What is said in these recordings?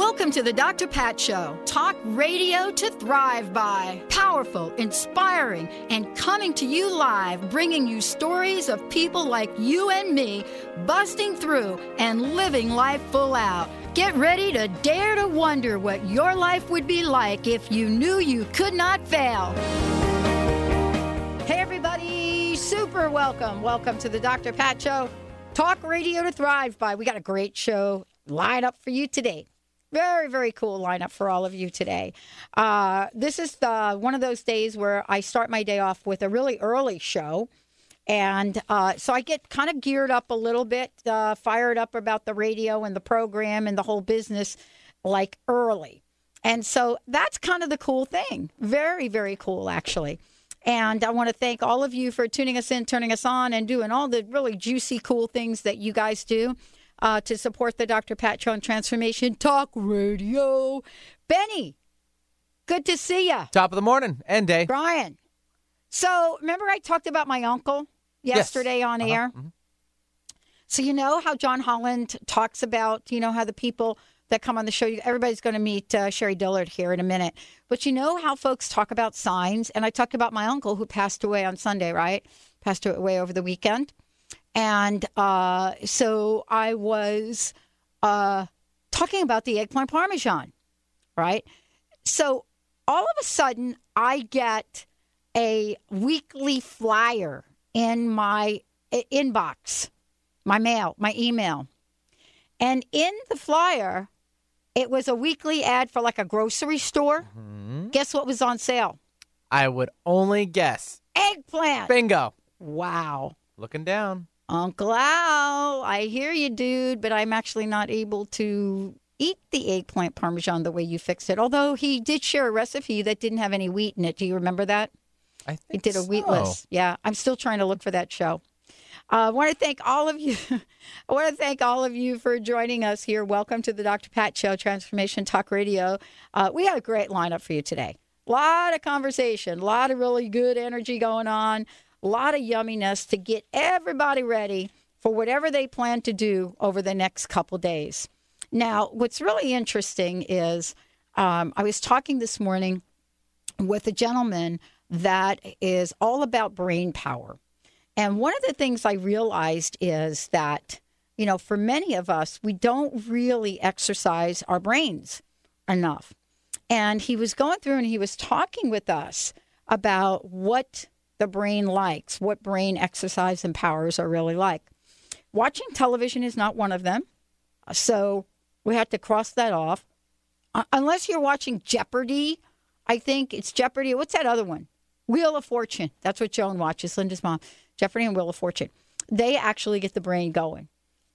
Welcome to the Dr. Pat Show. Talk radio to thrive by. Powerful, inspiring, and coming to you live, bringing you stories of people like you and me busting through and living life full out. Get ready to dare to wonder what your life would be like if you knew you could not fail. Hey, everybody, super welcome. Welcome to the Dr. Pat Show. Talk radio to thrive by. We got a great show lined up for you today. Very, very cool lineup for all of you today. Uh, this is the, one of those days where I start my day off with a really early show. And uh, so I get kind of geared up a little bit, uh, fired up about the radio and the program and the whole business like early. And so that's kind of the cool thing. Very, very cool, actually. And I want to thank all of you for tuning us in, turning us on, and doing all the really juicy, cool things that you guys do uh, to support the Dr. Pat Transformation Talk Radio. Benny, good to see you. Top of the morning and day. Brian. So remember I talked about my uncle yesterday yes. on uh-huh. air? Mm-hmm. So you know how John Holland talks about, you know, how the people that come on the show, everybody's going to meet uh, Sherrie Dillard here in a minute. But you know how folks talk about signs? And I talked about my uncle who passed away on Sunday, right? Passed away over the weekend. And uh, so I was uh, talking about the eggplant parmesan, right? So all of a sudden, I get a weekly flyer in my inbox, my mail, my email. And in the flyer, it was a weekly ad for like a grocery store. Mm-hmm. Guess what was on sale? I would only guess. Eggplant. Bingo. Wow. Looking down. Uncle Al, I hear you, dude, but I'm actually not able to eat the eggplant parmesan the way you fixed it. Although he did share a recipe that didn't have any wheat in it. Do you remember that? I think did a so. wheatless. Yeah, I'm still trying to look for that show. Uh, I want to thank all of you. I want to thank all of you for joining us here. Welcome to the Dr. Pat Show, Transformation Talk Radio. Uh, we had a great lineup for you today. A lot of conversation, a lot of really good energy going on, a lot of yumminess to get everybody ready for whatever they plan to do over the next couple days. Now, what's really interesting is um, I was talking this morning with a gentleman that is all about brain power. And one of the things I realized is that, you know, for many of us, we don't really exercise our brains enough. And he was going through and he was talking with us about what the brain likes, what brain exercise and powers are really like. Watching television is not one of them. So we have to cross that off. Uh, unless you're watching Jeopardy, I think it's Jeopardy. What's that other one? Wheel of Fortune. That's what Joan watches, Linda's mom. Jeopardy and Wheel of Fortune. They actually get the brain going.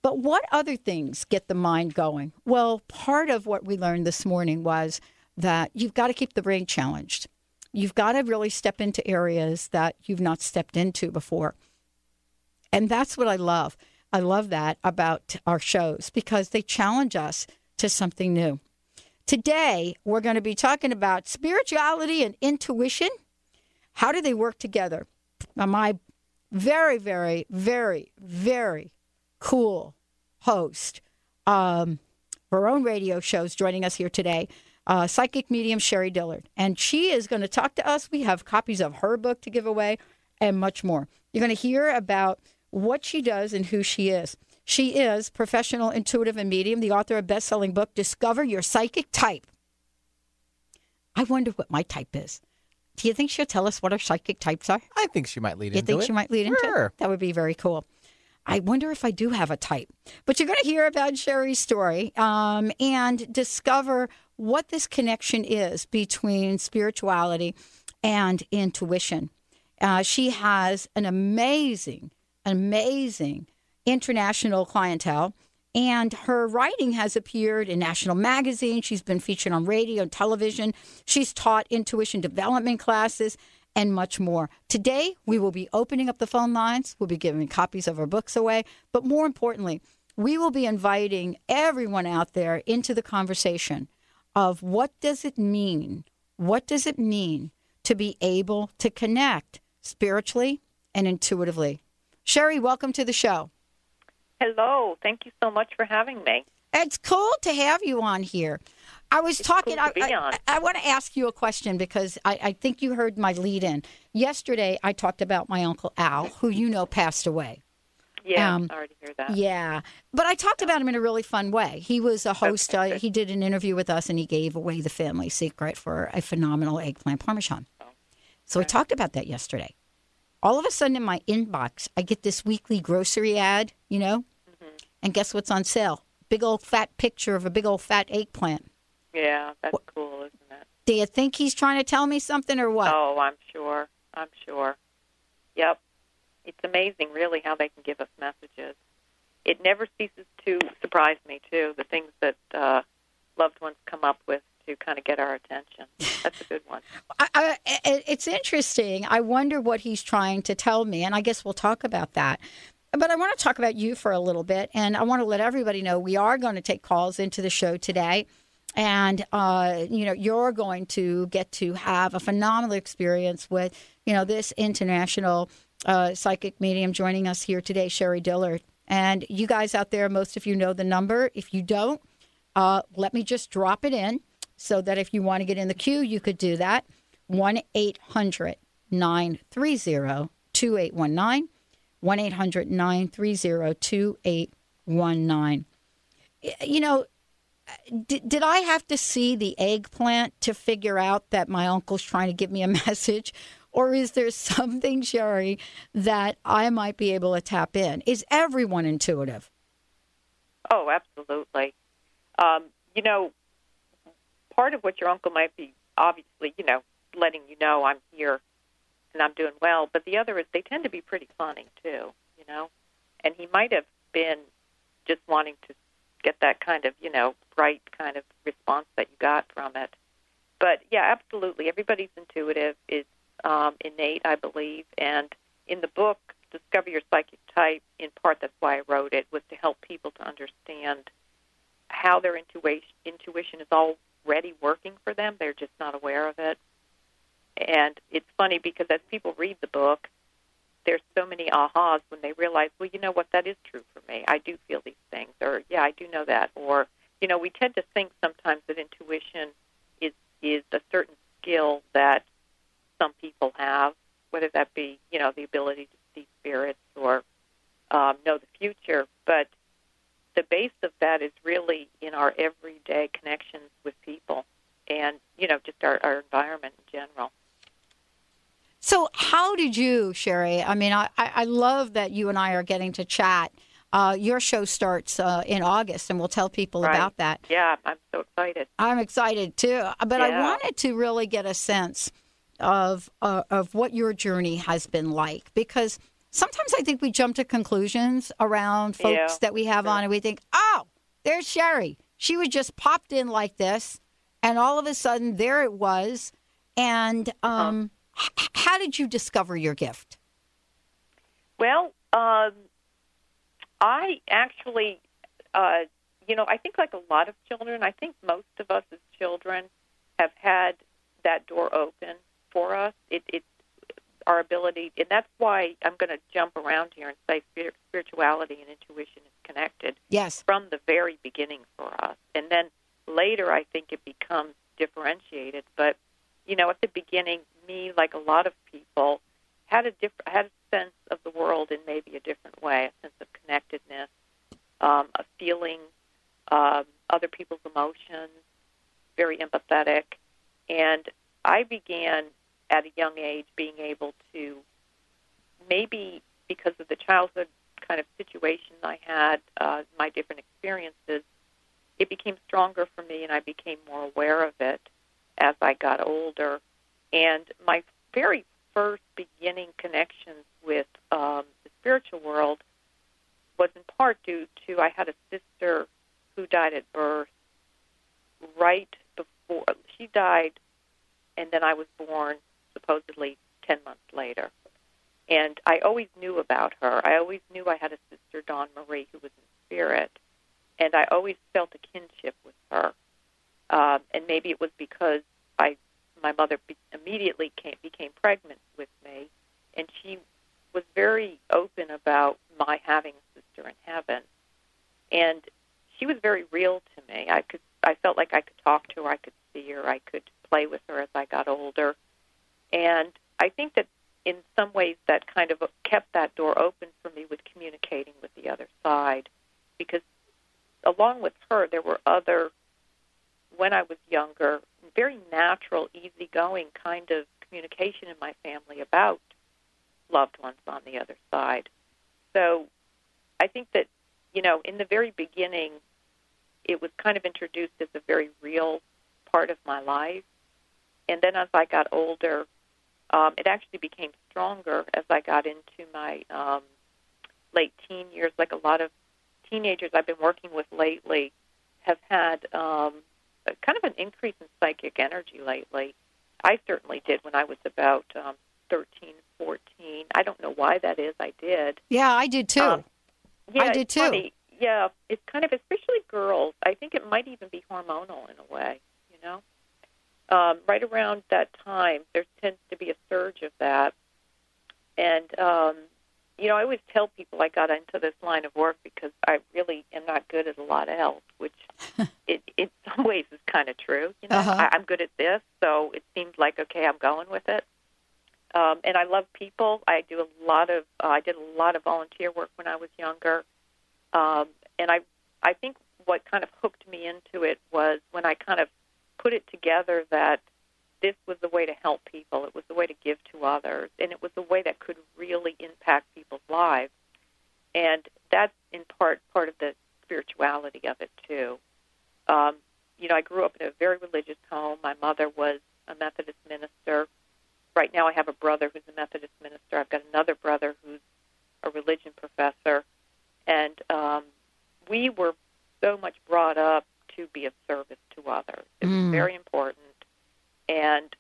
But what other things get the mind going? Well, part of what we learned this morning was that you've got to keep the brain challenged. You've got to really step into areas that you've not stepped into before. And that's what I love. I love that about our shows because they challenge us to something new. Today, we're going to be talking about spirituality and intuition. How do they work together? My very, very, very, very cool host, um, her own radio shows, joining us here today, uh, psychic medium Sherrie Dillard. And she is going to talk to us. We have copies of her book to give away and much more. You're going to hear about what she does and who she is. She is professional intuitive and medium, the author of best-selling book Discover Your Psychic Type. I wonder what my type is. Do you think she'll tell us what our psychic types are? I think she might lead You into it. You think she might lead into Sure. it? That would be very cool. I wonder if I do have a type. But you're going to hear about Sherrie's story um, and discover what this connection is between spirituality and intuition. Uh, she has an amazing, amazing international clientele. And her writing has appeared in national magazines. She's been featured on radio and television. She's taught intuition development classes and much more. Today, we will be opening up the phone lines. We'll be giving copies of her books away. But more importantly, we will be inviting everyone out there into the conversation of what does it mean? What does it mean to be able to connect spiritually and intuitively? Sherrie, welcome to the show. Hello. Thank you so much for having me. It's cool to have you on here. I was It's talking. cool I, on. I, I want to ask you a question because I, I think you heard my lead in. Yesterday, I talked about my Uncle Al, who you know passed away. Yeah, Um, I'm sorry to hear that. Yeah, but I talked about him in a really fun way. He was a host. Okay, Uh, he did an interview with us, and he gave away the family secret for a phenomenal eggplant parmesan. So we talked about that yesterday. All of a sudden, in my inbox, I get this weekly grocery ad. You know, Mm-hmm. and guess what's on sale? Big old fat picture of a big old fat eggplant. Yeah, that's cool, isn't it? Do you think he's trying to tell me something or what? Oh, I'm sure. I'm sure. Yep. It's amazing, really, how they can give us messages. It never ceases to surprise me, too, the things that uh, loved ones come up with to kind of get our attention. That's a good one. I, I, it's interesting. I wonder what he's trying to tell me, and I guess we'll talk about that. But I want to talk about you for a little bit, and I want to let everybody know we are going to take calls into the show today, and uh, you know you're going to get to have a phenomenal experience with you know this international uh, psychic medium joining us here today, Sherrie Dillard. And you guys out there, most of you know the number. If you don't, uh, let me just drop it in so that if you want to get in the queue, you could do that. 1 800 930 2819. 1 800 930 2819. You know, did, did I have to see the eggplant to figure out that my uncle's trying to give me a message? Or is there something, Sherrie, that I might be able to tap in? Is everyone intuitive? Oh, absolutely. Um, you know, part of what your uncle might be obviously, you know, letting you know I'm here and I'm doing well, but the other is they tend to be pretty funny too, you know. And he might have been just wanting to get that kind of, you know, bright kind of response that you got from it. But yeah, absolutely. Everybody's intuitive. It's um, innate, I believe. And in the book, Discover Your Psychic Type, in part that's why I wrote it, was to help people to understand how their intuition intuition is already working for them. They're just not aware of it. And it's funny because as people read the book, there's so many ahas when they realize, well, you know what, that is true for me. I do feel these things, or yeah, I do know that, or you know, we tend to think sometimes that intuition is is a certain skill that some people have, whether that be you know the ability to see spirits or um, know the future, but the base of that is really in our everyday connections with people and you know just our, our environment in general So, how did you, Sherrie? I mean, I, I love that you and I are getting to chat. Uh, your show starts uh, in August, and we'll tell people Right. about that. yeah i'm so excited I'm excited too, but I wanted to really get a sense of uh, of what your journey has been like because sometimes I think we jump to conclusions around folks Yeah, that we have on, and we think, "Oh, there's Sherrie. She was just popped in like this, and all of a sudden there it was." And um, h- how did you discover your gift? well um, i actually uh, you know i think like a lot of children i think most of us as children have had that door open for us it, it's our ability and that's why i'm going to jump around here and say spirituality and intuition is connected Yes. from the very beginning for us. And then later, I think it becomes differentiated. But you know, at the beginning, me, like a lot of people, had a different had a sense of the world in maybe a different way, a sense of connectedness, um, a feeling um, other people's emotions, very empathetic, and I began at a young age being able to maybe because of the childhood kind of situation I had, uh, my different experiences, it became stronger for me, and I became more aware of it as I got older. And my very first beginning connections with um, the spiritual world was in part due to I had a sister who died at birth right before she died, and then I was born supposedly 10 months later. And I always knew about her. I always knew I had a sister, Dawn Marie, who was in spirit, and I always felt a kinship with her. Um, and maybe it was because I, my mother be- immediately came, became pregnant with me, and she was very open about my having a sister in heaven, and she was very real to me. I could, I felt like I could talk to her, I could see her, I could play with her as I got older, and I think that in some ways that kind of kept that door open for me with communicating with the other side because along with her there were other when I was younger very natural easygoing kind of communication in my family about loved ones on the other side. So I think that you know in the very beginning it was kind of introduced as a very real part of my life. And then as I got older um, it actually became stronger as I got into my um, late teen years. Like a lot of teenagers I've been working with lately have had um, a, kind of an increase in psychic energy lately. I certainly did when I was about um, 13, 14. I don't know why that is. I did. Yeah, I did too. Um, yeah, I did too. Funny. Yeah, it's kind of, especially girls. I think it might even be hormonal in a way, you know? Um, right around that time, there tends to be a surge of that. And, um, you know, I always tell people I got into this line of work because I really am not good at a lot else, which it, in some ways is kind of true. You know, Uh-huh. I, I'm good at this, so it seemed like, okay, I'm going with it. Um, and I love people. I do a lot of, uh, I did a lot of volunteer work when I was younger. Um, and I, I think what kind of hooked me into it was when I kind of put it together that this was the way to help people. It was the way to give to others, and it was the way that could really impact people's lives. And that's in part part of the spirituality of it too. Um, you know, I grew up in a very religious home. My mother was a Methodist minister. Right now, I have a brother who's a Methodist minister. I've got another brother who's a religion professor, and um, we were so much brought up to be of service to others. It was Mm. very important. And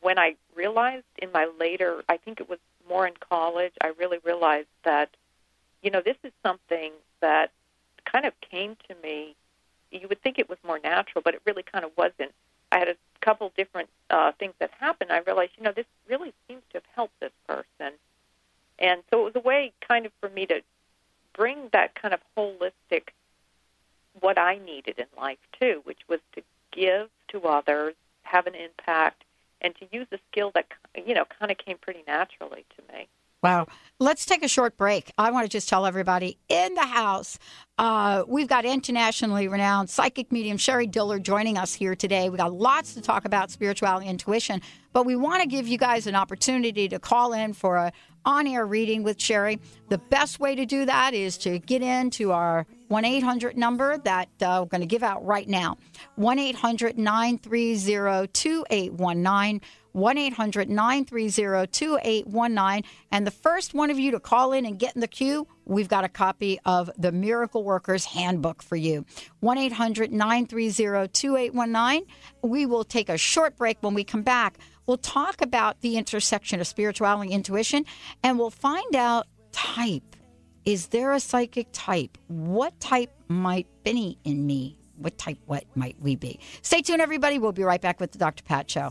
when I realized in my later, I think it was more in college, I really realized that, you know, this is something that kind of came to me. You would think it was more natural, but it really kind of wasn't. I had a couple different uh, things that happened. I realized, you know, this really seems to have helped this person. And so it was a way kind of for me to bring that kind of holistic what I needed in life too, which was to give to others, have an impact, and to use a skill that you know kind of came pretty naturally to me. Wow. Let's take a short break. I want to just tell everybody in the house, uh, we've got internationally renowned psychic medium Sherrie Dillard joining us here today. We got lots to talk about spirituality and intuition, but we want to give you guys an opportunity to call in for a on-air reading with Sherrie. The best way to do that is to get into our 1 800 number that uh, we're going to give out right now 1 800 930 2819. 1 800 930 2819. And the first one of you to call in and get in the queue, we've got a copy of the Miracle Workers Handbook for you. 1 800 930 2819. We will take a short break when we come back. We'll talk about the intersection of spirituality and intuition, and we'll find out type. Is there a psychic type? What type might Benny in me? What type what might we be? Stay tuned, everybody. We'll be right back with the Dr. Pat Show.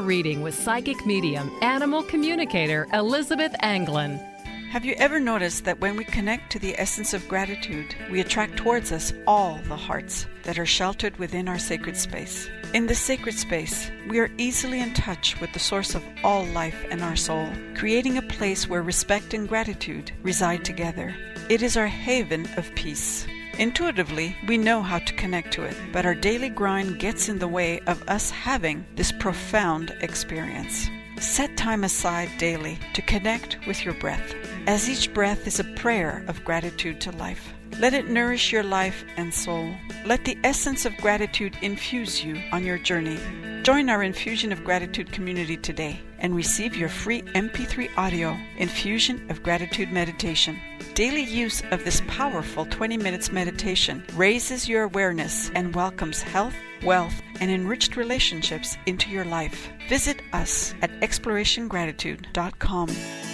reading with psychic medium, animal communicator Elizabeth Anglin. Have you ever noticed that when we connect to the essence of gratitude, we attract towards us all the hearts that are sheltered within our sacred space? In this sacred space, we are easily in touch with the source of all life and our soul, creating a place where respect and gratitude reside together. It is our haven of peace. Intuitively, we know how to connect to it, but our daily grind gets in the way of us having this profound experience. Set time aside daily to connect with your breath, as each breath is a prayer of gratitude to life. Let it nourish your life and soul. Let the essence of gratitude infuse you on your journey. Join our Infusion of Gratitude community today and receive your free MP3 audio Infusion of Gratitude meditation. Daily use of this powerful 20 minutes meditation raises your awareness and welcomes health, wealth, and enriched relationships into your life. Visit us at explorationgratitude.com.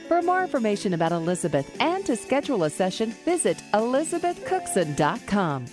For more information about Elizabeth and to schedule a session, visit elizabethcookson.com.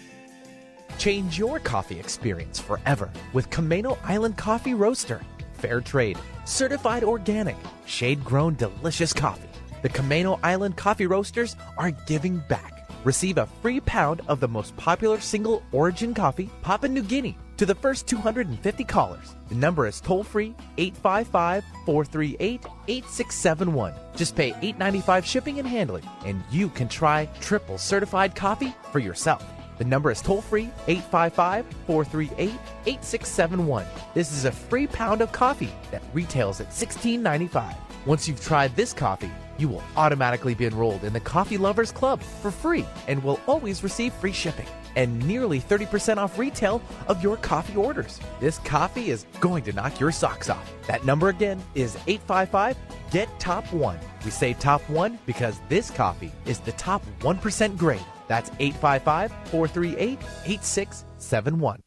Change your coffee experience forever with Camano Island Coffee Roaster. Fair trade, certified organic, shade grown delicious coffee. The Camano Island Coffee Roasters are giving back. Receive a free pound of the most popular single origin coffee, Papua New Guinea, to the first 250 callers. The number is toll free 855 438 8671. Just pay $8.95 shipping and handling, and you can try triple certified coffee for yourself. The number is toll free 855 438 8671. This is a free pound of coffee that retails at $16.95. Once you've tried this coffee, you will automatically be enrolled in the Coffee Lovers Club for free and will always receive free shipping and nearly 30% off retail of your coffee orders. This coffee is going to knock your socks off. That number again is 855 Get Top 1. We say Top 1 because this coffee is the top 1% grade. That's 855 438 8671.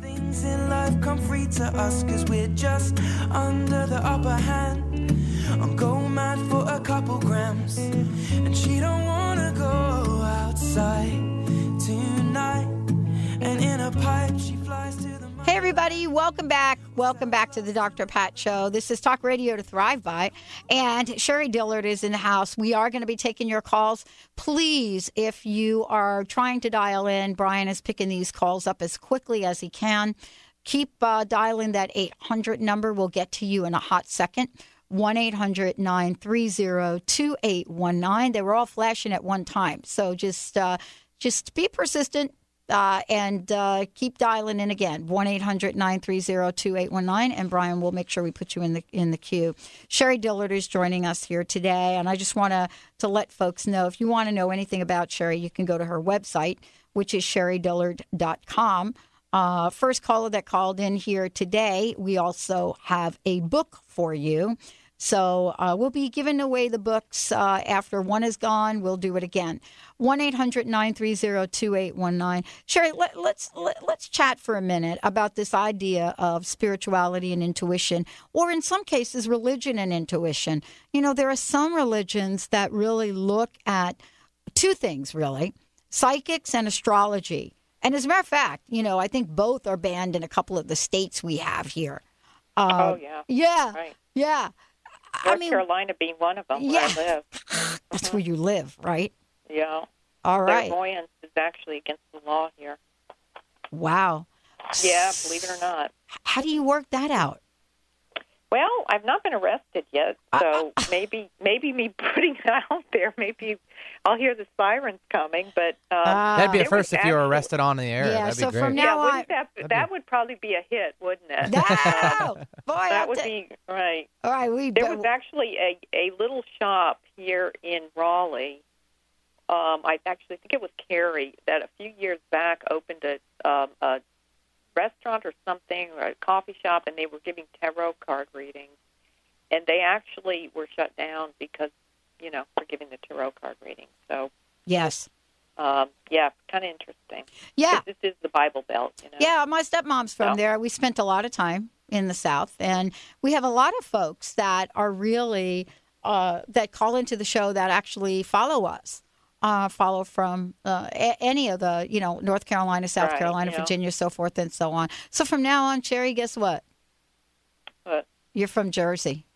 Things in life come free to us cause we're just under the upper hand. I'm going mad for a couple grams. And she don't wanna go outside Hey, everybody, welcome back. Welcome back to the Dr. Pat Show. This is Talk Radio to Thrive By. And Sherrie Dillard is in the house. We are going to be taking your calls. Please, if you are trying to dial in, Brian is picking these calls up as quickly as he can. Keep uh, dialing that 800 number. We'll get to you in a hot second. 1 800 930 2819. They were all flashing at one time. So just, uh, just be persistent. Uh, and uh, keep dialing in again 1-800-930-2819 and brian will make sure we put you in the in the queue. Sherrie dillard is joining us here today and i just want to to let folks know if you want to know anything about sherrie you can go to her website which is sherriedillard.com uh, first caller that called in here today we also have a book for you so uh, we'll be giving away the books uh, after one is gone. We'll do it again. 1 800 930 2819. Sherrie, let, let's, let, let's chat for a minute about this idea of spirituality and intuition, or in some cases, religion and intuition. You know, there are some religions that really look at two things, really psychics and astrology. And as a matter of fact, you know, I think both are banned in a couple of the states we have here. Uh, oh yeah. Yeah. Right. Yeah. North I mean, Carolina being one of them Yeah. where I live. that's mm-hmm. where you live, right? Yeah. All right. Clairvoyance is actually against the law here. Wow. Yeah, believe it or not. How do you work that out? Well, I've not been arrested yet, so maybe maybe me putting it out there, maybe I'll hear the sirens coming. But um, Ah. That'd be a first if you were arrested on the air. Yeah, That'd be so great. from now- Yeah, on- wouldn't that that would probably be a hit, wouldn't it? No, boy, that would ta- be right. all right. We There was actually a a little shop here in Raleigh. Um, I actually think it was Carrie that a few years back opened a um, a restaurant or something or a coffee shop, and they were giving tarot card readings, and they actually were shut down because you know for giving the tarot card reading. So yes, um, yeah, kind of interesting. yeah, This is the Bible Belt, you know. yeah. My stepmom's from Yeah. there. We spent a lot of time in the South, and we have a lot of folks that are really uh, that call into the show that actually follow us. Uh, follow from uh, a- any of the, you know, North Carolina, South Right, Carolina, yeah. Virginia, so forth and so on. So from now on, Sherrie, guess what? What? You're from Jersey.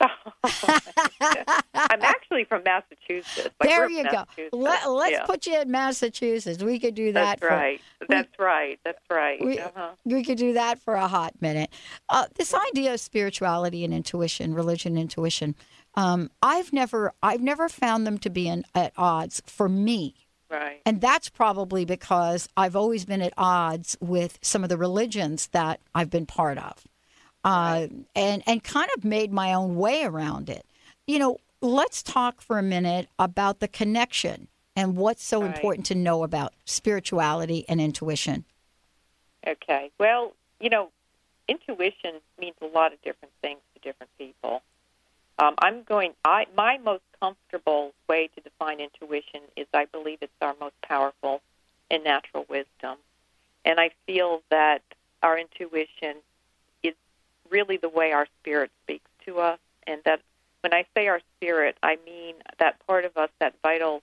I'm actually from Massachusetts. I there you go. Let, let's Yeah. put you in Massachusetts. We could do that. That's for, right. That's right. That's right. We, uh-huh. we could do that for a hot minute. Uh, this idea of spirituality and intuition, religion, and intuition. Um, I've never, I've never found them to be in, at odds for me. Right. And that's probably because I've always been at odds with some of the religions that I've been part of, uh, and and kind of made my own way around it. You know, let's talk for a minute about the connection and what's so Right. important to know about spirituality and intuition. Okay. Well, you know, intuition means a lot of different things to different people. Um, I'm going. I my most comfortable way to define intuition is I believe it's our most powerful and natural wisdom, and I feel that our intuition is really the way our spirit speaks to us, and that when I say our spirit, I mean that part of us, that vital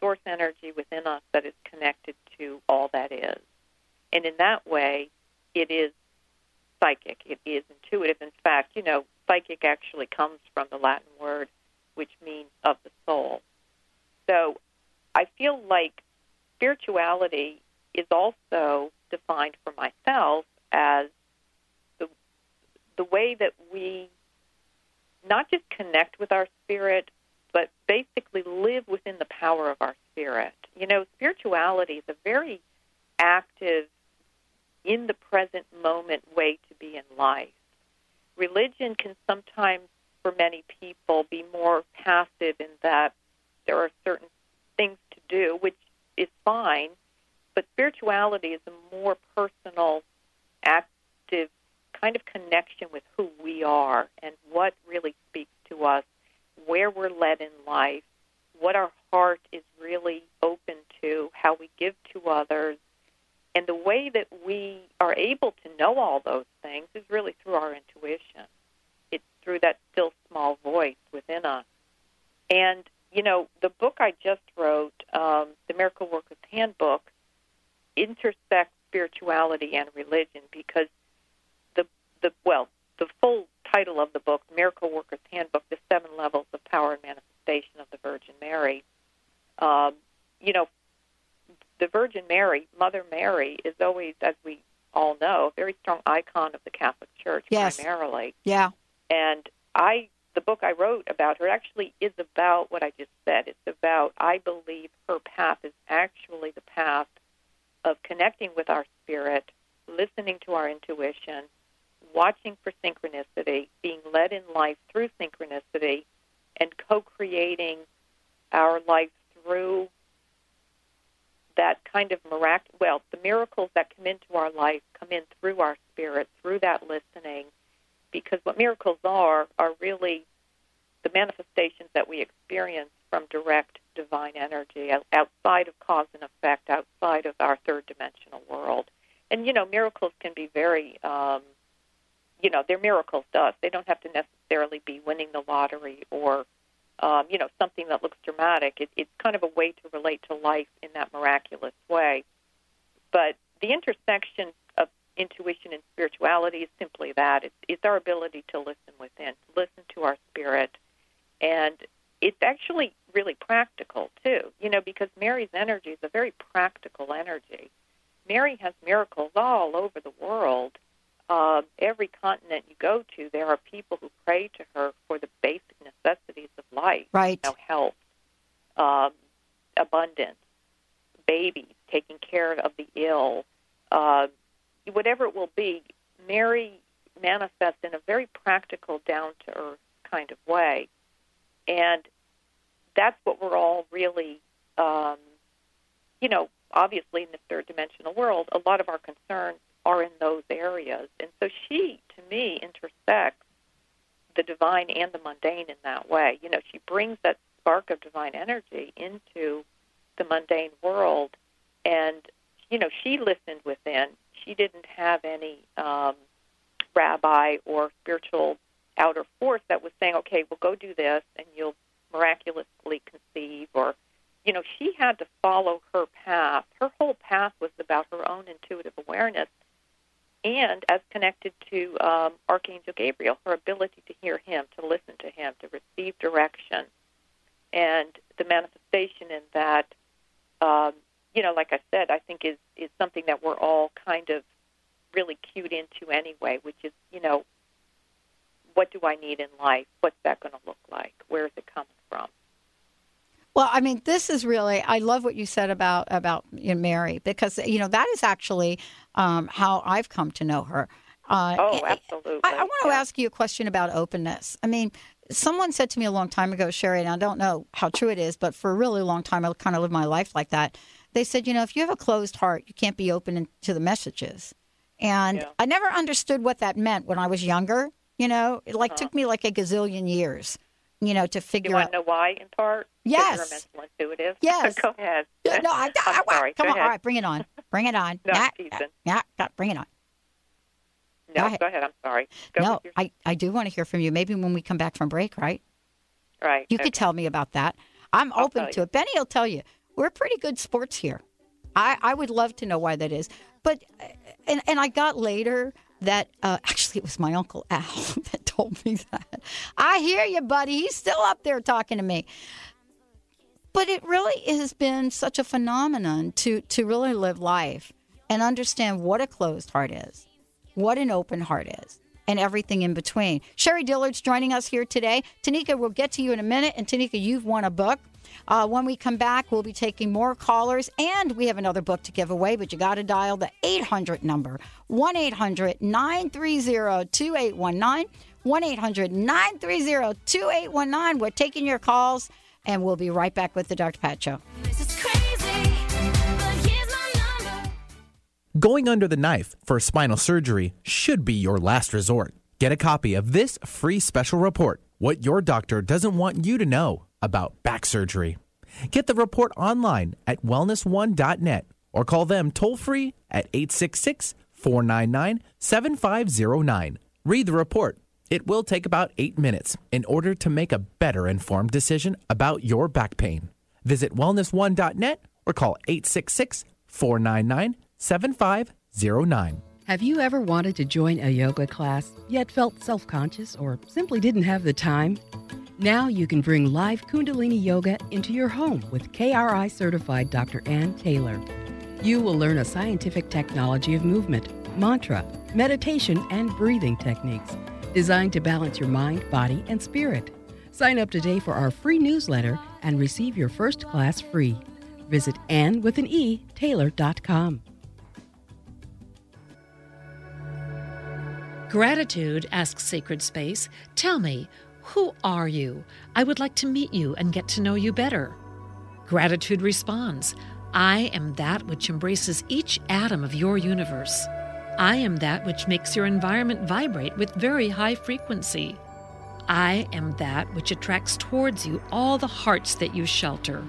source energy within us that is connected to all that is. And in that way, it is psychic. It is intuitive. In fact, you know, psychic actually comes from the Latin word which means of the soul. So I feel like spirituality is also defined for myself as the the way that we not just connect with our spirit, but basically live within the power of our spirit. You know, spirituality is a very active, in the present moment way to be in life. Religion can sometimes, for many people, be more passive in that there are certain things to do, which is fine, but spirituality is a more personal, active kind of connection with who we are and what really speaks to us, where we're led in life, what our heart is really open to, how we give to others. And the way that we are able to know all those things is really through our intuition. It's through that still small voice within us. And, you know, the book I just wrote, um, The Miracle Worker's Handbook, intersects spirituality and religion because the, the well, the full title of the book, Miracle Worker's Handbook, The Seven Levels of Power and Manifestation of the Virgin Mary, um, you know, the Virgin Mary, Mother Mary, is always, as we all know, a very strong icon of the Catholic Church Yes. primarily. Yeah. And I, the book I wrote about her actually is about what I just said. It's about, I believe her path is actually the path of connecting with our spirit, listening to our intuition, watching for synchronicity, being led in life through synchronicity, and co creating our life through that kind of mirac well the miracles that come into our life come in through our spirit through that listening because what miracles are are really the manifestations that we experience from direct divine energy outside of cause and effect outside of our third dimensional world. And you know miracles can be very um you know they're miracles to us. They don't have to necessarily be winning the lottery or um, you know, something that looks dramatic. It, it's kind of a way to relate to life in that miraculous way. But the intersection of intuition and spirituality is simply that. It's, it's our ability to listen within, to listen to our spirit. And it's actually really practical, too, you know, because Mary's energy is a very practical energy. Mary has miracles all over the world. Uh, every continent you go to, there are people who pray to her for the basic necessities of life. Right. You know, health, um, abundance, babies, taking care of the ill, uh, whatever it will be. Mary manifests in a very practical, down to earth kind of way. And that's what we're all really, um, you know, obviously in the third dimensional world, a lot of our concerns are in those areas. And so she, to me, intersects the divine and the mundane in that way. You know, she brings that spark of divine energy into the mundane world. And, you know, she listened within. She didn't have any um, rabbi or spiritual outer force that was saying, okay, well, go do this and you'll miraculously conceive. Or, you know, she had to follow her path. Her whole path was about her own intuitive awareness and as connected to um, Archangel Gabriel, her ability to hear him, to listen to him, to receive direction. And the manifestation in that, um, you know, like I said, I think is, is something that we're all kind of really cued into anyway, which is, you know, what do I need in life? What's that going to look like? Where is it coming from? Well, I mean, this is really. I love what you said about about you know, Mary because you know that is actually um, how I've come to know her. Uh, oh, absolutely. I, I want to yeah. ask you a question about openness. I mean, someone said to me a long time ago, Sherrie, and I don't know how true it is, but for a really long time, I kind of lived my life like that. They said, you know, if you have a closed heart, you can't be open to the messages. And yeah. I never understood what that meant when I was younger. You know, it like uh-huh. took me like a gazillion years, you know, to figure you out. You want to know why in part? Yes. You're mental intuitive. Yes. Go ahead. No, I, I, I'm sorry. Come go on. Ahead. All right, bring it on. Bring it on. no, yeah, yeah, yeah, bring it on. No, go ahead. Go ahead. I'm sorry. Go no, your... I, I do want to hear from you. Maybe when we come back from break, right? Right. You okay. could tell me about that. I'm I'll open to it. Benny will tell you. We're pretty good sports here. I, I would love to know why that is. But, and, and I got later that uh, actually it was my uncle Al that told me that. I hear you, buddy. He's still up there talking to me. But it really has been such a phenomenon to to really live life and understand what a closed heart is, what an open heart is, and everything in between. Sherrie Dillard's joining us here today. Tanika, we'll get to you in a minute. And Tanika, you've won a book. Uh, when we come back, we'll be taking more callers, and we have another book to give away, but you got to dial the 800 number 1 800 930 2819. 1 800 930 2819. We're taking your calls, and we'll be right back with the Dr. Pat Show. Going under the knife for spinal surgery should be your last resort. Get a copy of this free special report What Your Doctor Doesn't Want You to Know About Back Surgery. Get the report online at wellness1.net or call them toll free at 866 499 7509. Read the report. It will take about eight minutes in order to make a better informed decision about your back pain. Visit wellness1.net or call 866 499 7509. Have you ever wanted to join a yoga class, yet felt self conscious or simply didn't have the time? Now you can bring live Kundalini Yoga into your home with KRI certified Dr. Ann Taylor. You will learn a scientific technology of movement, mantra, meditation, and breathing techniques designed to balance your mind, body, and spirit. Sign up today for our free newsletter and receive your first class free. Visit Ann with an E, Taylor.com. Gratitude asks Sacred Space, Tell me, who are you? I would like to meet you and get to know you better. Gratitude responds, I am that which embraces each atom of your universe. I am that which makes your environment vibrate with very high frequency. I am that which attracts towards you all the hearts that you shelter.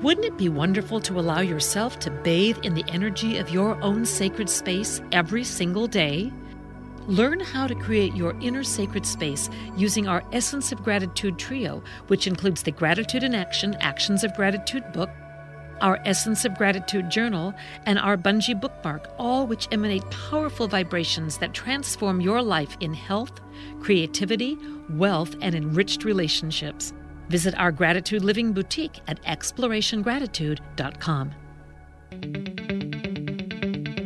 Wouldn't it be wonderful to allow yourself to bathe in the energy of your own sacred space every single day? Learn how to create your inner sacred space using our Essence of Gratitude trio, which includes the Gratitude in Action Actions of Gratitude book, our Essence of Gratitude journal, and our Bungee bookmark, all which emanate powerful vibrations that transform your life in health, creativity, wealth, and enriched relationships. Visit our Gratitude Living Boutique at explorationgratitude.com.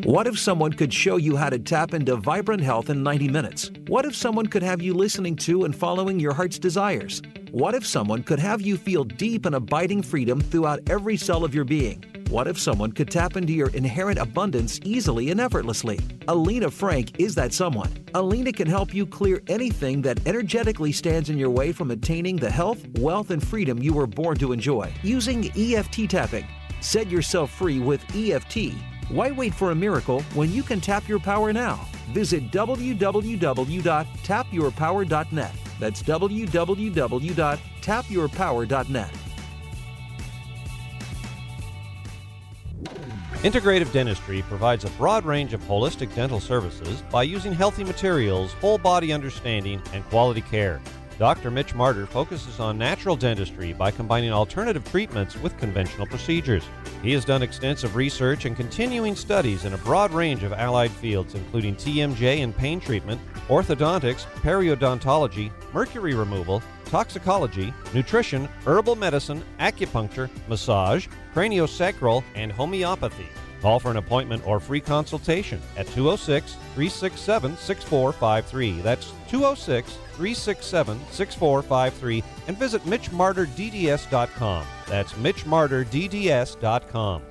What if someone could show you how to tap into vibrant health in 90 minutes? What if someone could have you listening to and following your heart's desires? What if someone could have you feel deep and abiding freedom throughout every cell of your being? What if someone could tap into your inherent abundance easily and effortlessly? Alina Frank is that someone. Alina can help you clear anything that energetically stands in your way from attaining the health, wealth, and freedom you were born to enjoy using EFT tapping. Set yourself free with EFT why wait for a miracle when you can tap your power now? Visit www.tapyourpower.net. That's www.tapyourpower.net. Integrative Dentistry provides a broad range of holistic dental services by using healthy materials, whole body understanding, and quality care. Dr. Mitch Martyr focuses on natural dentistry by combining alternative treatments with conventional procedures. He has done extensive research and continuing studies in a broad range of allied fields, including TMJ and pain treatment, orthodontics, periodontology, mercury removal, toxicology, nutrition, herbal medicine, acupuncture, massage, craniosacral, and homeopathy. Call for an appointment or free consultation at 206 367 6453. That's 206 367 6453 and visit MitchMartyrDDS.com. That's MitchMartyrDDS.com.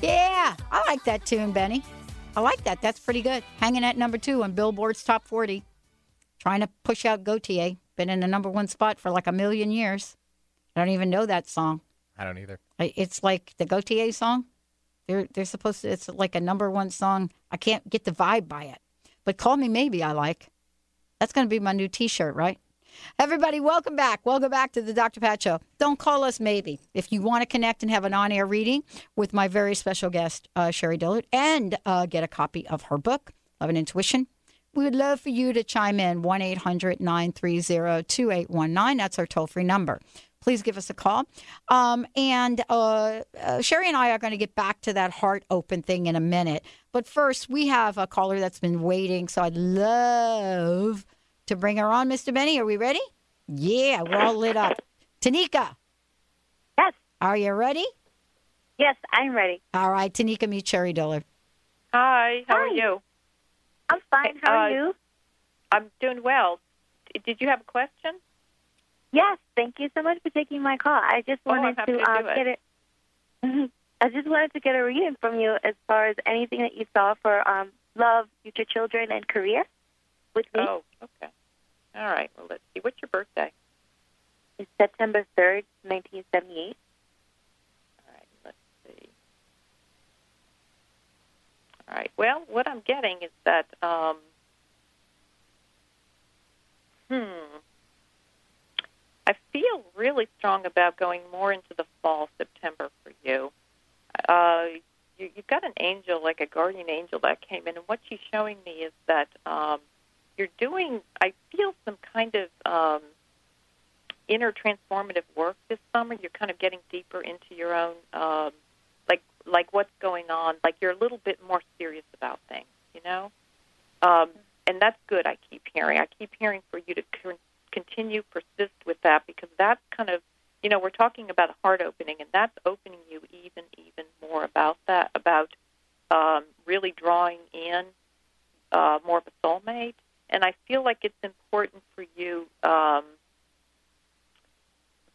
Yeah, I like that tune, Benny. I like that. That's pretty good. Hanging at number two on Billboard's Top 40. Trying to push out Gotye. Been in the number one spot for like a million years. I don't even know that song. I don't either. It's like the Gotye song. They're they're supposed to. It's like a number one song. I can't get the vibe by it. But Call Me Maybe I like. That's going to be my new T-shirt, right? Everybody, welcome back. Welcome back to the Dr. Pat Show. Don't call us maybe. If you want to connect and have an on air reading with my very special guest, uh, Sherrie Dillard, and uh, get a copy of her book, Love and Intuition, we would love for you to chime in 1 800 930 2819. That's our toll free number. Please give us a call. Um, and uh, uh, Sherrie and I are going to get back to that heart open thing in a minute. But first, we have a caller that's been waiting. So I'd love to bring her on. Mr. Benny, are we ready? Yeah, we're all lit up. Tanika. Yes. Are you ready? Yes, I'm ready. All right, Tanika, meet Sherrie Dillard. Hi, how are you? I'm fine. How are Uh, you? I'm doing well. Did you have a question? Yes, thank you so much for taking my call. I just Oh, wanted happy to, to uh, it. get it. Mhm. I just wanted to get a reading from you as far as anything that you saw for um, love, future children, and career with me. Oh, okay. All right. Well, let's see. What's your birthday? It's September 3rd, 1978. All right. Let's see. All right. Well, what I'm getting is that, um, hmm, I feel really strong about going more into the fall, September for you. Uh, you you've got an angel, like a guardian angel, that came in, and what she's showing me is that um, you're doing. I feel some kind of um, inner transformative work this summer. You're kind of getting deeper into your own, um, like what's going on. Like you're a little bit more serious about things, you know. Um, and that's good. I keep hearing. I keep hearing for you to con- continue, persist with that because that's kind of, you know, we're talking about heart opening, and that's opening you even, even more about that, about um, really drawing in uh, more of a soulmate. And I feel like it's important for you um,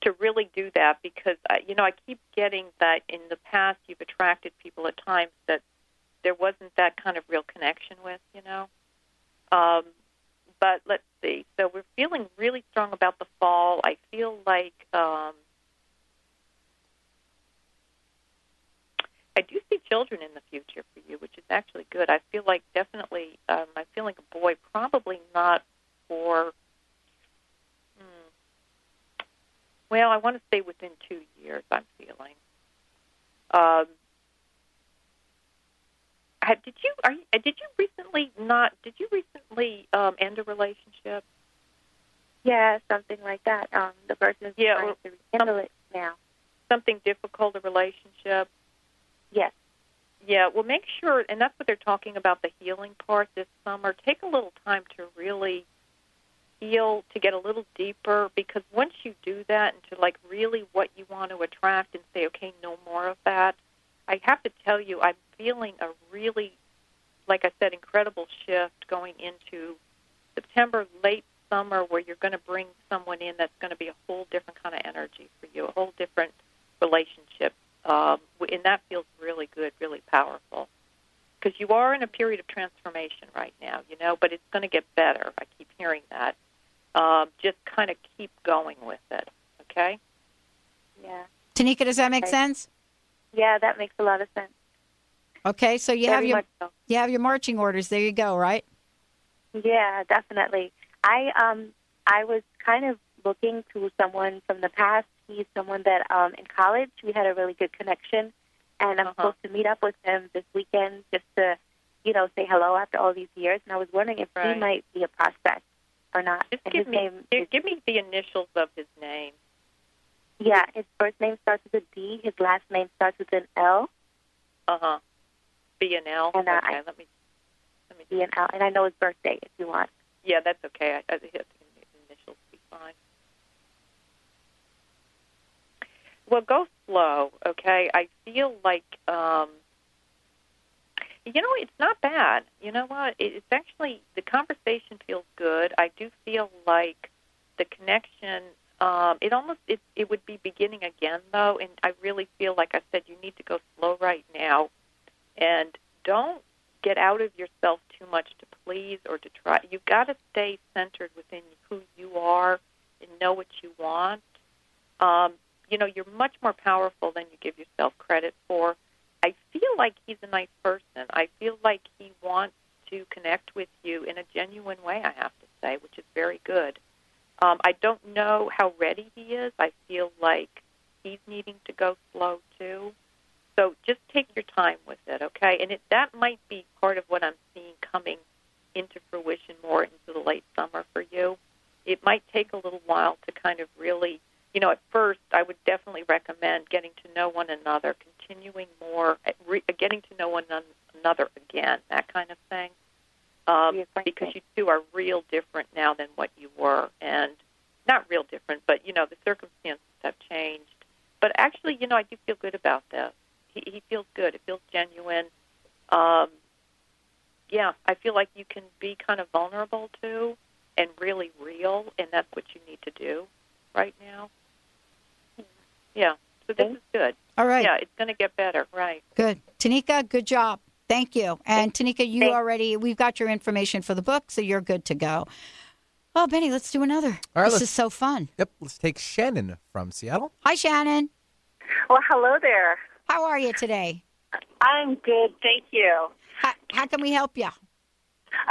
to really do that because, uh, you know, I keep getting that in the past you've attracted people at times that there wasn't that kind of real connection with, you know. Um, but let's see. So we're feeling really strong about the fall. I feel like um, I do see children in the future for you, which is actually good. I feel like definitely um, I'm feeling a boy, probably not for. Hmm, well, I want to say within two years. I'm feeling. Um, did you are you, did you recently not did you recently um, end a relationship? Yeah, something like that. Um, the person is Yeah, trying to rekindle it now. Something difficult, a relationship. Yes. Yeah, well, make sure, and that's what they're talking about the healing part this summer. Take a little time to really heal, to get a little deeper, because once you do that and to like really what you want to attract and say, okay, no more of that, I have to tell you, I'm feeling a really, like I said, incredible shift going into September, late summer, where you're going to bring someone in that's going to be a whole different kind of energy for you, a whole different relationship. Um, and that feels really good, really powerful. Because you are in a period of transformation right now, you know, but it's going to get better. I keep hearing that. Um, just kind of keep going with it, okay? Yeah. Tanika, does that make Okay. sense? Yeah, that makes a lot of sense. Okay, so you Very have your so. you have your marching orders. There you go. Right. Yeah, definitely. I um I was kind of looking to someone from the past. He's someone that um in college we had a really good connection, and I'm supposed to meet up with him this weekend just to, you know, say hello after all these years. And I was wondering if he might be a prospect or not. Just and give me name, give, give me the initials of his name. yeah, his first name starts with a D. His last name starts with an L. Uh huh. B and L. And, uh, okay, I- let me. Let me. B and L, and I know his birthday if you want. Yeah, that's okay. I, I think initials be fine. Well, go slow, okay? I feel like, um, you know, it's not bad. You know what? It's actually the conversation feels good. I do feel like the connection. Um, it almost it it would be beginning again though, and I really feel like I said you need to go slow right now, and don't get out of yourself too much to please or to try. You've got to stay centered within who you are and know what you want. Um, you know, you're much more powerful than you give yourself credit for. I feel like he's a nice person. I feel like he wants to connect with you in a genuine way, I have to say, which is very good. Um, I don't know how ready he is. I feel like he's needing to go slow too. So just take your time with it, okay? And it, that might be part of what I'm seeing coming into fruition more into the late summer for you. It might take a little while to kind of really, you know, at first I would definitely recommend getting to know one another, continuing more, re, uh, getting to know one another again, that kind of thing. Um, because you two are real different now than what you were, and not real different, but you know the circumstances have changed. But actually, you know, I do feel good about this. He, he feels good. It feels genuine. Um, yeah, I feel like you can be kind of vulnerable too, and really real, and that's what you need to do right now. Yeah, so this is good. All right. Yeah, it's going to get better. Right. Good. Tanika, good job. Thank you. And Tanika, you already, we've got your information for the book, so you're good to go. Oh, Benny, let's do another. All right, this is so fun. Yep, let's take Shannon from Seattle. Hi, Shannon. Well, hello there. How are you today? I'm good, thank you. How, how can we help you?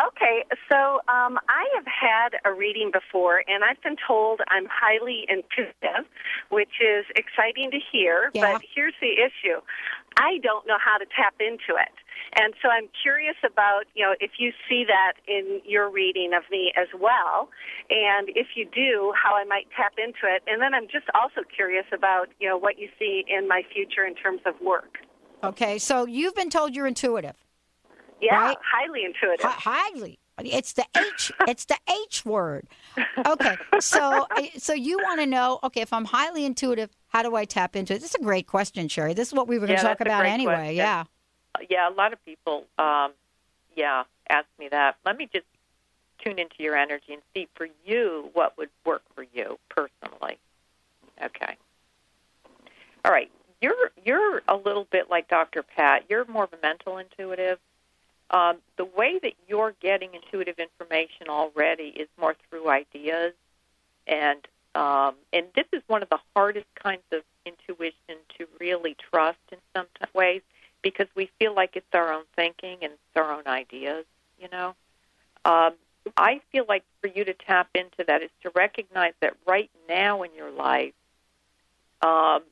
Okay, so um, I have had a reading before, and I've been told I'm highly intuitive, which is exciting to hear. Yeah. But here's the issue: I don't know how to tap into it, and so I'm curious about you know if you see that in your reading of me as well, and if you do, how I might tap into it. And then I'm just also curious about you know what you see in my future in terms of work. Okay, so you've been told you're intuitive. Yeah, Right? highly intuitive. Hi- highly. It's the H. it's the H word. Okay, so so you want to know? Okay, if I'm highly intuitive, how do I tap into it? This is a great question, Sherrie. This is what we were going Yeah, to talk about anyway. question. Yeah. Yeah, a lot of people, um, yeah, ask me that. Let me just tune into your energy and see for you what would work for you personally. Okay. All right. You're you're a little bit like Dr. Pat. You're more of a mental intuitive. Um, the way that you're getting intuitive information already is more through ideas, and um, and this is one of the hardest kinds of intuition to really trust in some t- ways because we feel like it's our own thinking and it's our own ideas. You know, um, I feel like for you to tap into that is to recognize that right now in your life, um,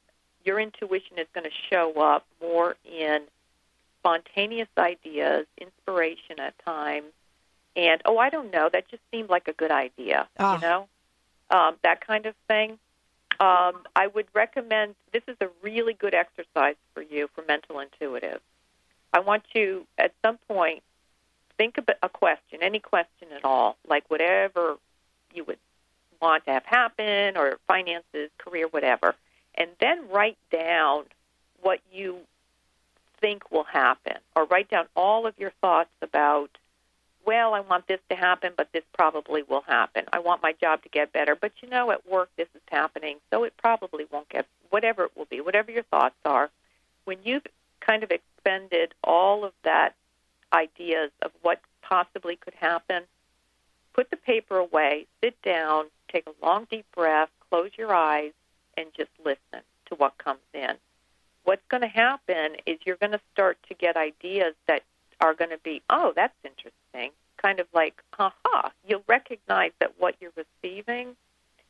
your intuition is going to show up more in spontaneous ideas, inspiration at times, and oh, I don't know, that just seemed like a good idea, Ah. you know, um, that kind of thing. Um, I would recommend this is a really good exercise for you for mental intuitive. I want you at some point think about a question, any question at all, like whatever you would want to have happen or finances, career, whatever, and then write down what you think will happen or write down all of your thoughts about well, I want this to happen, but this probably will happen. I want my job to get better, but you know, at work this is happening, so it probably won't get whatever it will be, whatever your thoughts are. When you've kind of expended all of that ideas of what possibly could happen, put the paper away, sit down, take a long deep breath, close your eyes, and just listen to what comes in. What's going to happen is you're going to start to get ideas that are going to be, oh, that's interesting. Kind of like, haha. You'll recognize that what you're receiving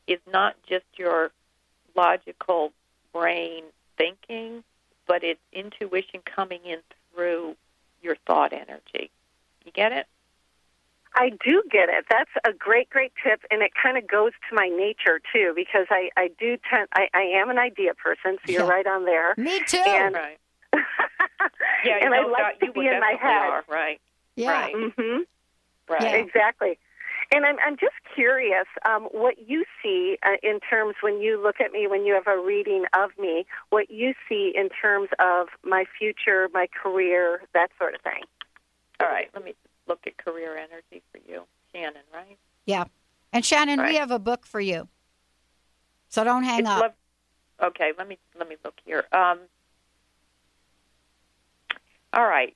is not just your logical brain thinking, but it's intuition coming in through your thought energy. You get it? I do get it. That's a great, great tip, and it kind of goes to my nature too, because I, I do tend, I, I am an idea person, so you're Yeah. right on there. Me too. And, Right. Yeah, and you I know, like to be in my definitely head. Are, right. Yeah. Right. hmm Right. Yeah. Exactly. And I'm, I'm just curious um, what you see uh, in terms when you look at me, when you have a reading of me, what you see in terms of my future, my career, that sort of thing. All right. Let me look at career energy for you, Shannon. Right. Yeah. And Shannon, we have a book for you. So don't hang It's up. lov- okay. Let me let me look here. Um. All right.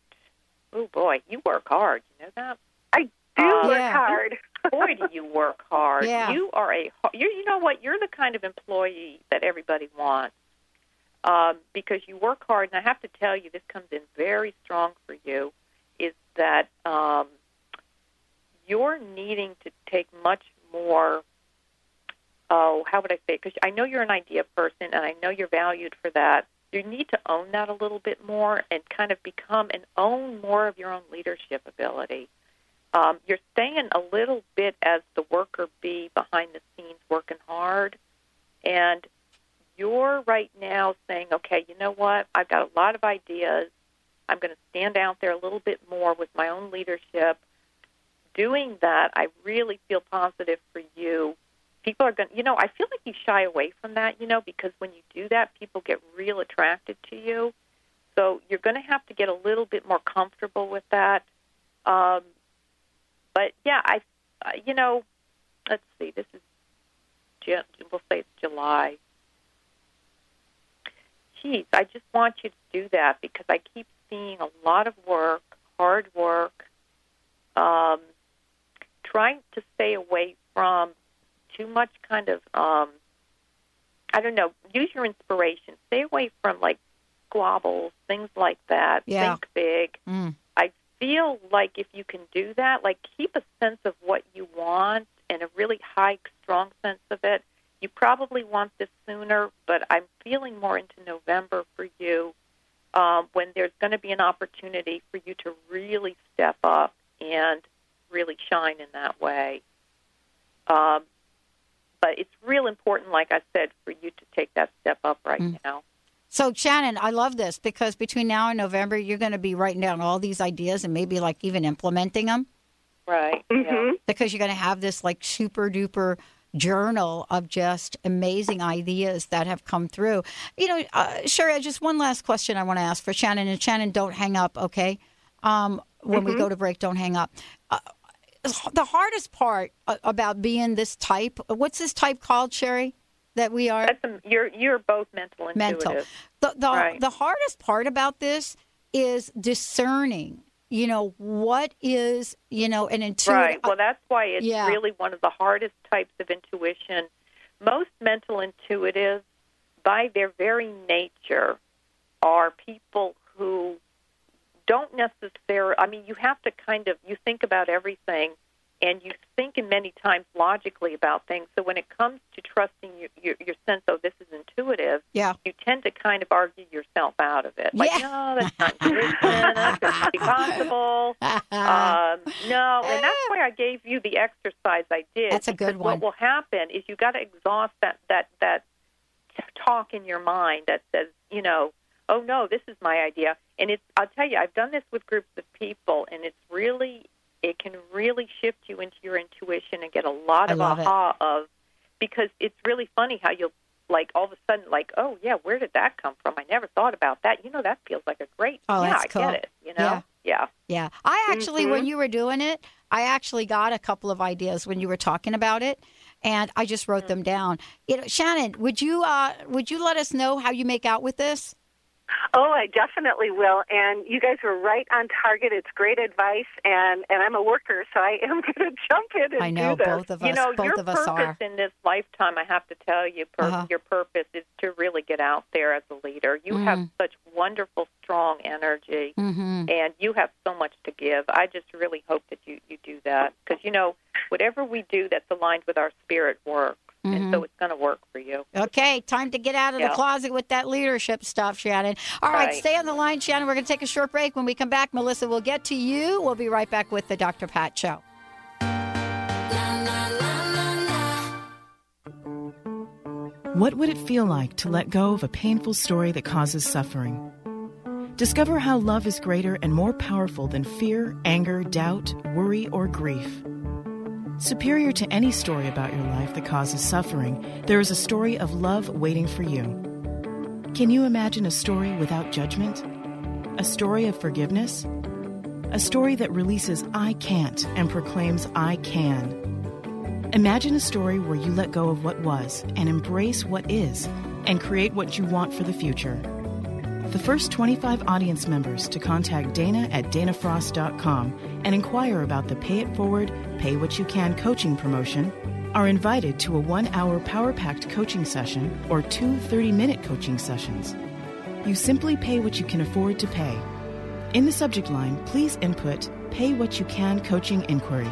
Oh boy, you work hard. You know that. I do Uh, work Yeah. hard. Boy, do you work hard. Yeah. You are a. You you know what? You're the kind of employee that everybody wants. Um, because you work hard, and I have to tell you, this comes in very strong for you. That um, you're needing to take much more. Oh, how would I say? Because I know you're an idea person, and I know you're valued for that. You need to own that a little bit more and kind of become and own more of your own leadership ability. Um, you're staying a little bit as the worker bee behind the scenes, working hard, and you're right now saying, okay, you know what? I've got a lot of ideas. I'm going to stand out there a little bit more with my own leadership. Doing that, I really feel positive for you. People are going to, you know, I feel like you shy away from that, you know, because when you do that, people get real attracted to you. So you're going to have to get a little bit more comfortable with that. Um, but yeah, I, uh, you know, let's see. This is, we'll say it's July. Geez, I just want you to do that because I keep seeing a lot of work, hard work, um, trying to stay away from too much kind of, um, I don't know, use your inspiration. Stay away from like squabbles, things like that. Yeah. Think big. Mm. I feel like if you can do that, like keep a sense of what you want and a really high, strong sense of it. You probably want this sooner, but I'm feeling more into November for you um, when there's going to be an opportunity for you to really step up and really shine in that way. Um, but it's real important, like I said, for you to take that step up right Mm. now. So, Shannon, I love this because between now and November, you're going to be writing down all these ideas and maybe like even implementing them Right. hmm because you're going to have this like super duper journal of just amazing ideas that have come through. You know, uh, Sherrie, just one last question I want to ask for Shannon. And Shannon, don't hang up, okay? Um, when we go to break, don't hang up. Uh, the hardest part uh, about being this type, what's this type called, Sherrie? That we are That's a, you're you're both mental and mental. intuitive. The the, Right. the hardest part about this is discerning. You know what is you know an intuitive. Right. Well, that's why it's Yeah. really one of the hardest types of intuition. Most mental intuitives, by their very nature, are people who don't necessarily. I mean, you have to kind of you think about everything, and you think in many times logically about things. So when it comes to trusting your your, your sense, oh, this is intuitive, yeah. you tend to kind of argue yourself out of it. Like, Yeah. no, that's not intuition. that couldn't be possible. Um, no, and that's why I gave you the exercise I did. That's a good one. What will happen is you got to exhaust that that that talk in your mind that says, you know, oh no, this is my idea. And it's I'll tell you, I've done this with groups of people, and it's really it can really shift you into your intuition and get a lot of love it. aha of because it's really funny how you'll like all of a sudden like oh yeah where did that come from i never thought about that you know that feels like a great Oh, yeah that's i get it you know yeah, Yeah. I actually, when Mhm. you were doing it, I actually got a couple of ideas when you were talking about it, and I just wrote them down. You know, Shannon, would you uh, would you let us know how you make out with this? Oh, I definitely will. And you guys were right on target. It's great advice, and and I'm a worker, so I am going to jump in and I know do this. both of us. You know, both your of us purpose are. in this lifetime, I have to tell you, pur- Uh-huh. your purpose is to really get out there as a leader. You have Mm. such wonderful, strong energy, Mhm. and you have so much to give. I just really hope that you you do that because you know, whatever we do that's aligned with our spirit works, and so Mhm. it's going to work for you. Okay, time to get out of the closet with that leadership stuff, Shannon. All right, Right. stay on the line, Shannon. We're going to take a short break. When we come back, Melissa, we'll get to you. We'll be right back with the Dr. Pat Show. What would it feel like to let go of a painful story that causes suffering? Discover how love is greater and more powerful than fear, anger, doubt, worry, or grief. Superior to any story about your life that causes suffering, there is a story of love waiting for you. Can you imagine a story without judgment? A story of forgiveness? A story that releases I can't and proclaims I can. Imagine a story where you let go of what was and embrace what is and create what you want for the future. The first 25 audience members to contact Dana at danafrost.com and inquire about the Pay It Forward, Pay What You Can coaching promotion are invited to a one hour power packed coaching session or two 30 minute coaching sessions. You simply pay what you can afford to pay. In the subject line, please input Pay What You Can coaching inquiry.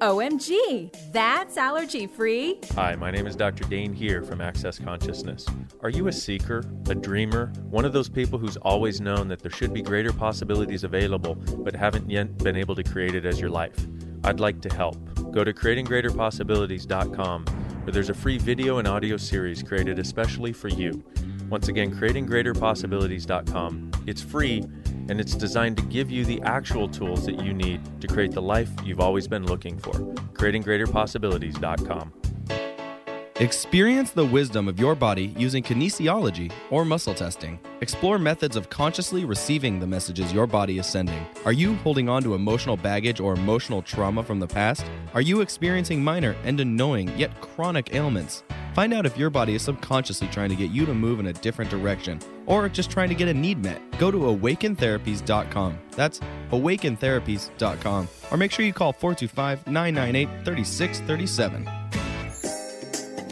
OMG, that's allergy free? Hi, my name is Dr. Dain Heer from Access Consciousness. Are you a seeker, a dreamer, one of those people who's always known that there should be greater possibilities available but haven't yet been able to create it as your life? I'd like to help. Go to creatinggreaterpossibilities.com where there's a free video and audio series created especially for you. Once again, creatinggreaterpossibilities.com. It's free and it's designed to give you the actual tools that you need to create the life you've always been looking for. creatinggreaterpossibilities.com. Experience the wisdom of your body using kinesiology or muscle testing. Explore methods of consciously receiving the messages your body is sending. Are you holding on to emotional baggage or emotional trauma from the past? Are you experiencing minor and annoying yet chronic ailments? Find out if your body is subconsciously trying to get you to move in a different direction or just trying to get a need met. Go to awakentherapies.com. That's awakentherapies.com. Or make sure you call 425 998 3637.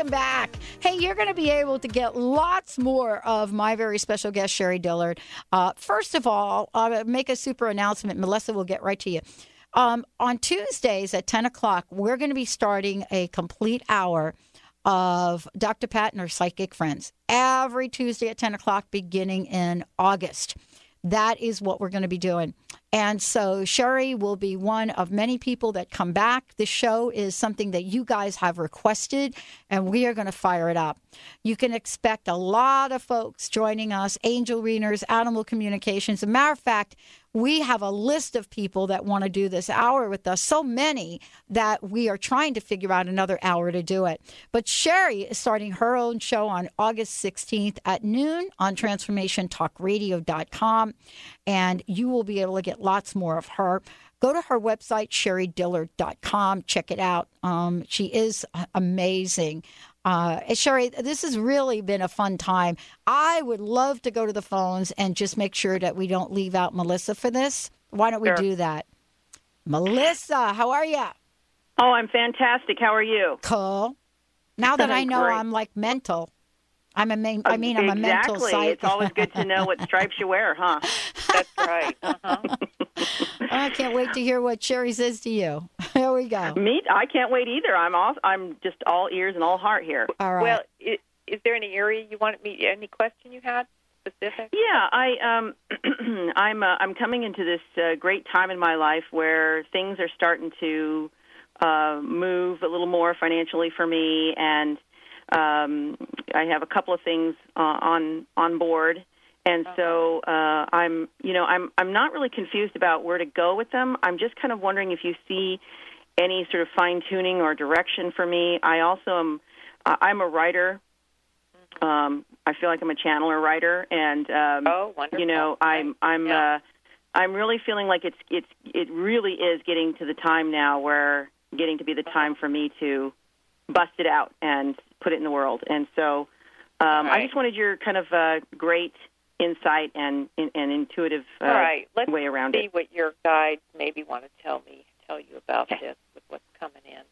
welcome back. Hey, you're going to be able to get lots more of my very special guest, Sherrie Dillard. Uh, first of all, I'll make a super announcement. Melissa will get right to you. Um, on Tuesdays at 10 o'clock, we're going to be starting a complete hour of Dr. Pat and her psychic friends every Tuesday at 10 o'clock beginning in August. That is what we're going to be doing. And so Sherrie will be one of many people that come back. This show is something that you guys have requested, and we are going to fire it up. You can expect a lot of folks joining us angel readers, animal communications. As a matter of fact, we have a list of people that want to do this hour with us, so many that we are trying to figure out another hour to do it. But Sherrie is starting her own show on August 16th at noon on transformationtalkradio.com, and you will be able to get lots more of her. Go to her website, sherriedillard.com. Check it out. Um, she is amazing. Uh, Sherrie, this has really been a fun time. I would love to go to the phones and just make sure that we don't leave out Melissa for this. Why don't we Sure. do that? Melissa, how are you? Oh, I'm fantastic. How are you? Cool. Now that I know Great. I'm like mental, I'm a main, I mean, I'm a mental exactly. It's always good to know what stripes you wear, huh? That's right. Uh-huh. I can't wait to hear what Sherrie says to you. Here we go. Me, I can't wait either. I'm all, I'm just all ears and all heart here. All right. Well, i is there any area you wanted me? Any question you had specific? Yeah, I um, I'm uh, I'm coming into this uh, great time in my life where things are starting to uh, move a little more financially for me, and um, I have a couple of things uh, on on board, and so uh, I'm you know I'm I'm not really confused about where to go with them. I'm just kind of wondering if you see any sort of fine tuning or direction for me. I also am uh, I'm a writer. Um, I feel like I'm a channeler writer, and um, oh, wonderful. you know I'm I'm uh, I'm really feeling like it's it's it really is getting to the time now where getting to be the time for me to bust it out and put it in the world. And so um, I just wanted your kind of uh, great insight and and intuitive uh, All right, let's way around see it. what your guides maybe want to tell me, tell you about this with what's coming in.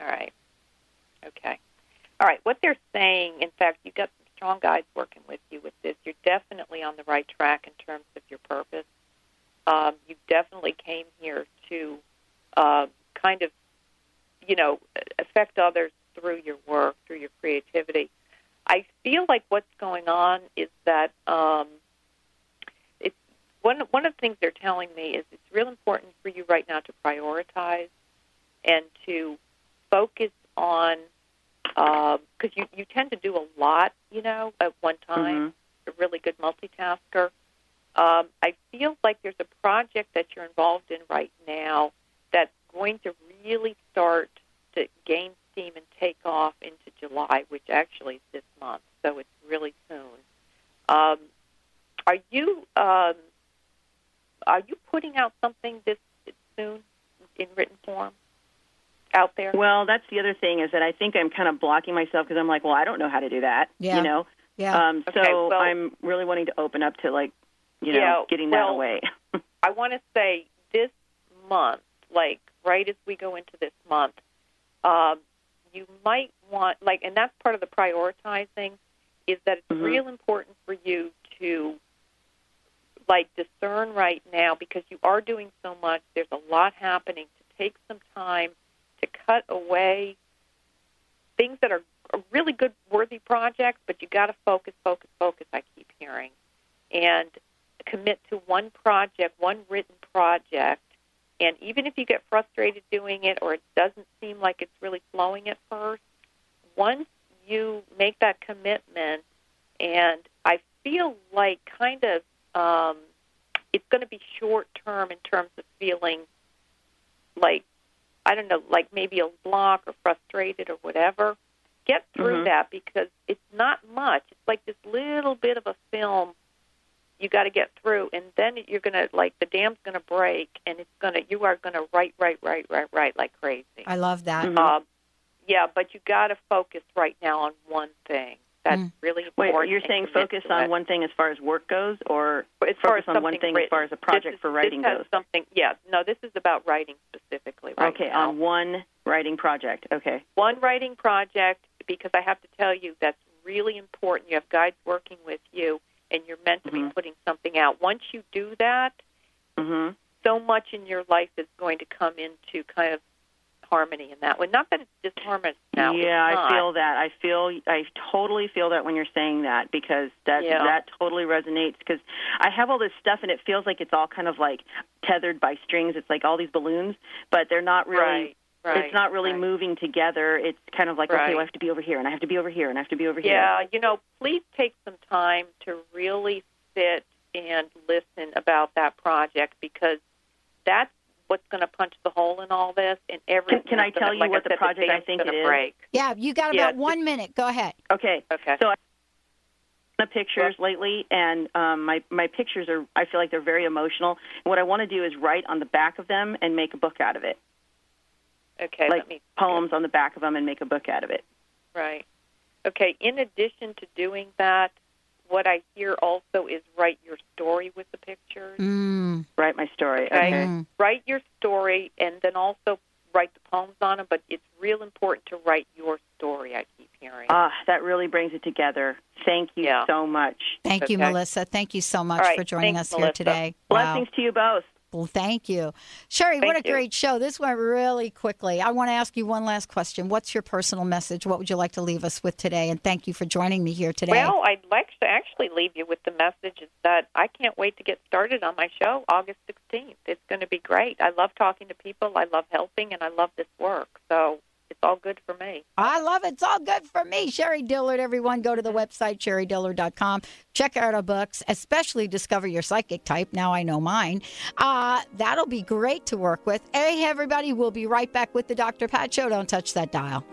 All right. Okay. All right. What they're saying, in fact, you've got some strong guides working with you with this. You're definitely on the right track in terms of your purpose. Um, you definitely came here to uh, kind of, you know, affect others through your work, through your creativity. I feel like what's going on is that um, it's one one of the things they're telling me is it's real important for you right now to prioritize and to focus on because you you tend to do a lot, you know, at one time. A really good multitasker. Um, I feel like there's a project that you're involved in right now that's going to really start to gain steam and take off into July, which actually is this month, so it's really soon. Um, are you um, are you putting out something this soon in written form out there? Well, that's the other thing is that I think I'm kind of blocking myself because I'm like, well, I don't know how to do that. Yeah. You know. Yeah. Um, so Okay, well- I'm really wanting to open up to like, you know, Yeah, getting that away. I want to say this month, like right as we go into this month, um, you might want like, and that's part of the prioritizing, is that it's Mhm. real important for you to like discern right now because you are doing so much. There's a lot happening. To take some time to cut away things that are are really good, worthy projects, but you got to focus, focus, focus. I keep hearing, and commit to one project, one written project. And even if you get frustrated doing it or it doesn't seem like it's really flowing at first, once you make that commitment, and I feel like kind of um, it's going to be short term in terms of feeling like I don't know, like maybe a block or frustrated or whatever. Get through Mhm. that because it's not much. It's like this little bit of a film you got to get through, and then you're gonna like the dam's gonna break, and it's gonna you are gonna write, write, write, write, write like crazy. I love that. Um, yeah, but you got to focus right now on one thing. That's really Wait, important. you're saying focus on it. one thing as far as work goes, or as far focus as on one thing written. as far as a This project is- for writing this has goes? Something, yeah. No, this is about writing specifically. Right okay, now. on one writing project. Okay. one writing project because I have to tell you that's really important. You have guides working with you, and you're meant to be putting something out. Once you do that, Mm-hmm. so much in your life is going to come into kind of harmony in that way. Not that it's disharmonious now. yeah, I feel that. I feel. I totally feel that when you're saying that because that Yeah. that totally resonates. Because I have all this stuff and it feels like it's all kind of like tethered by strings. It's like all these balloons, but they're not really. Right, right, it's not really moving together. It's kind of like okay, Right. well, I have to be over here, and I have to be over here, and I have to be over here. Yeah, you know, please take some time to really sit and listen about that project because that's what's going to punch the hole in all this. And everything. can I tell you like what the said, project I think gonna it is? break. Yeah, you got Yeah, about one minute. Go ahead. Okay. Okay. So I the pictures lately, and um, my my pictures are. I feel like they're very emotional. And what I want to do is write on the back of them and make a book out of it. Okay, like let me poems on the back of them and make a book out of it. Right. Okay. In addition to doing that, what I hear also is write your story with the pictures. Mm. Write my story. Okay. Okay. Write your story and then also write the poems on them, but it's real important to write your story, I keep hearing. Ah, that really brings it together. Thank you so much. Thank you, Melissa. Thank you so much All right. for joining Thanks, us here today. Blessings to you both. Well, thank you. Sherrie, what a you. great show. This went really quickly. I want to ask you one last question. What's your personal message? What would you like to leave us with today? And thank you for joining me here today. Well, I'd like to actually leave you with the message is that I can't wait to get started on my show August 16th. It's going to be great. I love talking to people, I love helping, and I love this work. So it's all good for me. I love it. It's all good for me. Sherrie Dillard, everyone, go to the website, sherriedillard.com. Check out our books, especially Discover Your Psychic Type. Now I know mine. Uh, that'll be great to work with. Hey, everybody, we'll be right back with the Dr. Pat Show. Don't touch that dial.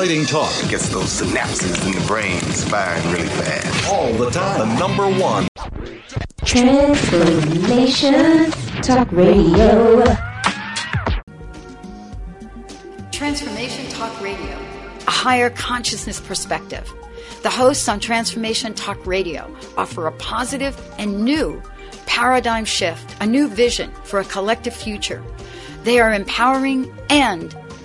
Stimulating talk gets those synapses in the brain firing really fast. All the time. The number one. Transformation Talk Radio. Transformation Talk Radio, a higher consciousness perspective. The hosts on Transformation Talk Radio offer a positive and new paradigm shift, a new vision for a collective future. They are empowering and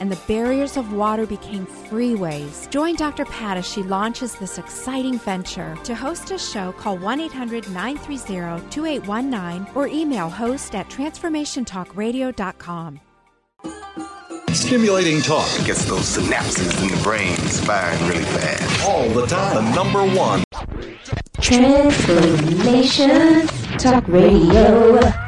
and the barriers of water became freeways. Join Dr. Pat as she launches this exciting venture. To host a show, call 1 800 930 2819 or email host at transformationtalkradio.com. Stimulating talk gets those synapses in the brain firing really fast. All the time. The number one. Transformation Talk Radio.